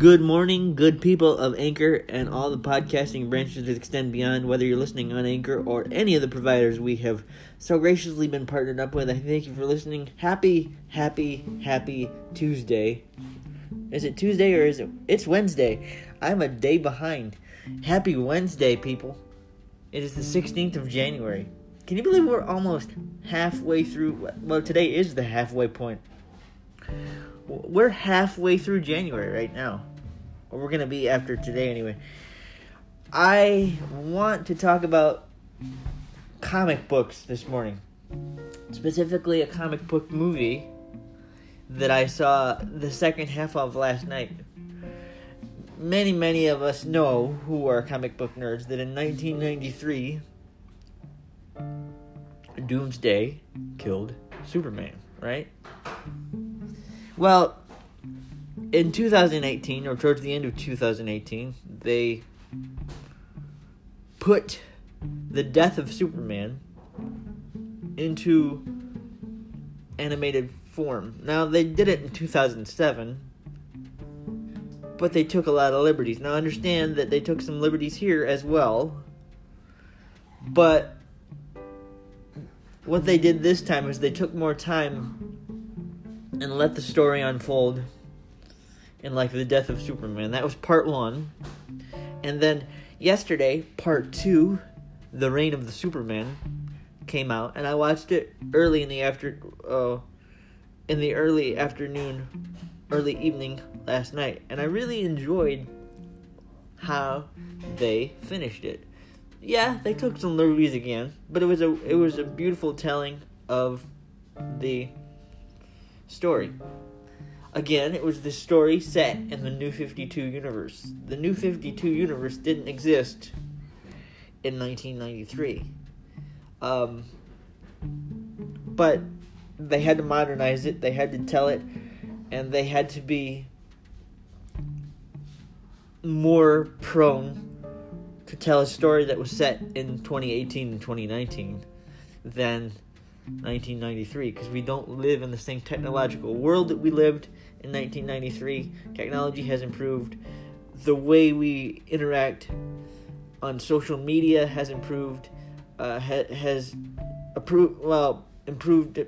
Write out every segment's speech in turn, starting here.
Good morning, good people of Anchor and all the podcasting branches that extend beyond, whether you're listening on Anchor or any of the providers we have so graciously been partnered up with. I thank you for listening. Happy, happy, happy Tuesday. Is it Tuesday or is it? It's Wednesday. I'm a day behind. Happy Wednesday, people. It is the 16th of January. Can you believe we're almost halfway through? Well, today is the halfway point. We're halfway through January right now. Or we're to be after today anyway. I want to talk about comic books this morning. Specifically, a comic book movie that I saw the second half of last night. Many, many of us know who are comic book nerds that in 1993, Doomsday killed Superman, right? Well, in 2018, or towards the end of 2018, they put the death of Superman into animated form. Now, they did it in 2007, but they took a lot of liberties. Now, understand that they took some liberties here as well, but what they did this time is they took more time and let the story unfold in like the death of Superman. That was part one. And then yesterday, part two, The Reign of the Supermen, came out, and I watched it early in the after uh, in the early afternoon, early evening last night, and I really enjoyed how they finished it. Yeah, they took some liberties again, but it was a it was a beautiful telling of the story. Again, it was the story set in the New 52 universe. The New 52 universe didn't exist in 1993. Um, but they had to modernize it, they had to tell it, and they had to be more prone to tell a story that was set in 2018 and 2019 than 1993 because we don't live in the same technological world that we lived in 1993. Technology has improved. The way we interact on social media has improved. Uh, ha- has approved well improved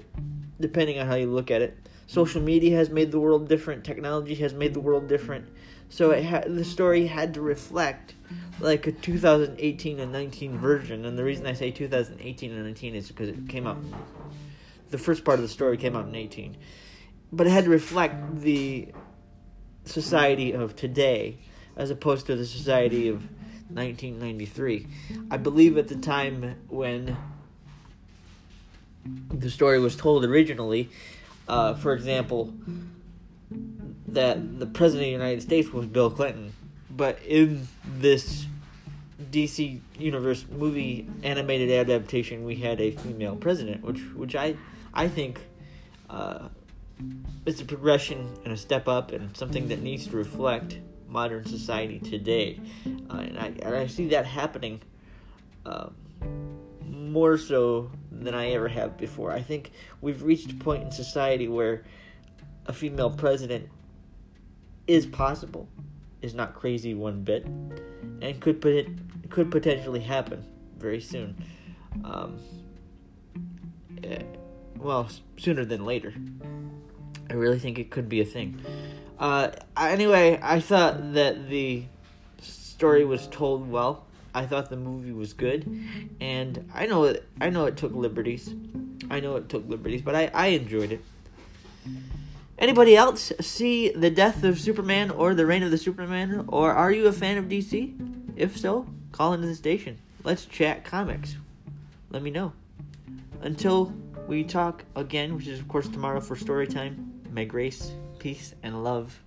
depending on how you look at it. Social media has made the world different. Technology has made the world different. So ha- the story had to reflect like a 2018 and 19 version. And the reason I say 2018 and 19 is because it came out. The first part of the story came out in 18, but it had to reflect the society of today as opposed to the society of 1993. I believe at the time when the story was told originally, uh, for example, that the president of the United States was Bill Clinton, but in this DC Universe movie animated adaptation, we had a female president, which which I I think uh, is a progression and a step up and something that needs to reflect modern society today, uh, and I and I see that happening uh, more so than I ever have before. I think we've reached a point in society where a female president is possible, is not crazy one bit, and could put it could potentially happen very soon. Um, eh, well, sooner than later. I really think it could be a thing. Uh, anyway, I thought that the story was told well. I thought the movie was good, and I know it. I know it took liberties. I know it took liberties, but I, I enjoyed it. Anybody else see the death of Superman or the reign of the Supermen, or are you a fan of DC? If so, call into the station. Let's chat comics. Let me know. Until we talk again, which is of course tomorrow for story time, may grace, peace, and love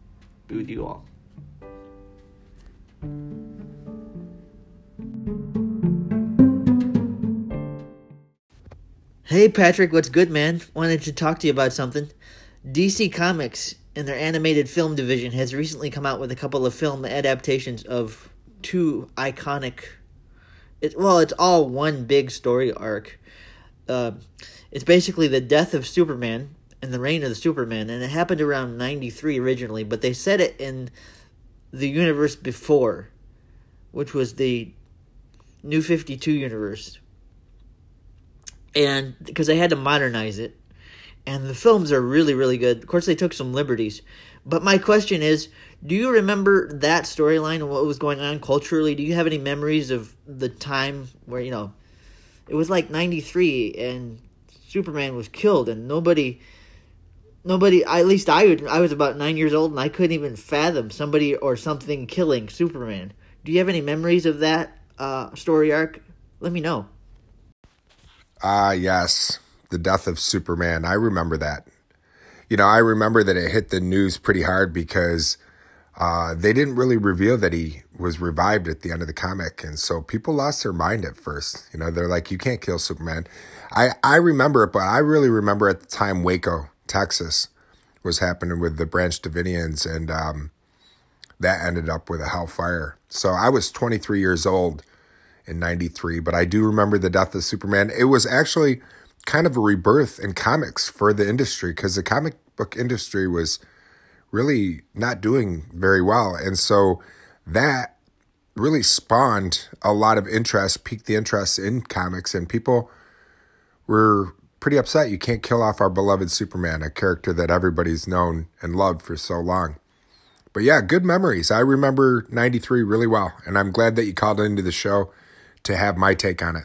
be with you all. Hey Patrick, what's good, man? Wanted to talk to you about something. DC Comics in their animated film division has recently come out with a couple of film adaptations of two iconic. It, well, it's all one big story arc. Uh, it's basically the death of Superman and the reign of the Supermen, and it happened around '93 originally, but they set it in the universe before, which was the New 52 universe. And because they had to modernize it. And the films are really, really good. Of course, they took some liberties. But my question is do you remember that storyline and what was going on culturally? Do you have any memories of the time where, you know, it was like 93 and Superman was killed and nobody nobody at least I would I was about 9 years old and I couldn't even fathom somebody or something killing Superman. Do you have any memories of that uh, story arc? Let me know. Ah, uh, yes. The death of Superman. I remember that. You know, I remember that it hit the news pretty hard because uh, they didn't really reveal that he was revived at the end of the comic, and so people lost their mind at first. You know, they're like, "You can't kill Superman." I I remember it, but I really remember at the time Waco, Texas, was happening with the Branch Davidians, and um, that ended up with a hellfire. So I was 23 years old in '93, but I do remember the death of Superman. It was actually kind of a rebirth in comics for the industry because the comic book industry was really not doing very well. And so that really spawned a lot of interest, piqued the interest in comics, and people were pretty upset you can't kill off our beloved Superman, a character that everybody's known and loved for so long. But yeah, good memories. I remember 93 really well, and I'm glad that you called into the show to have my take on it.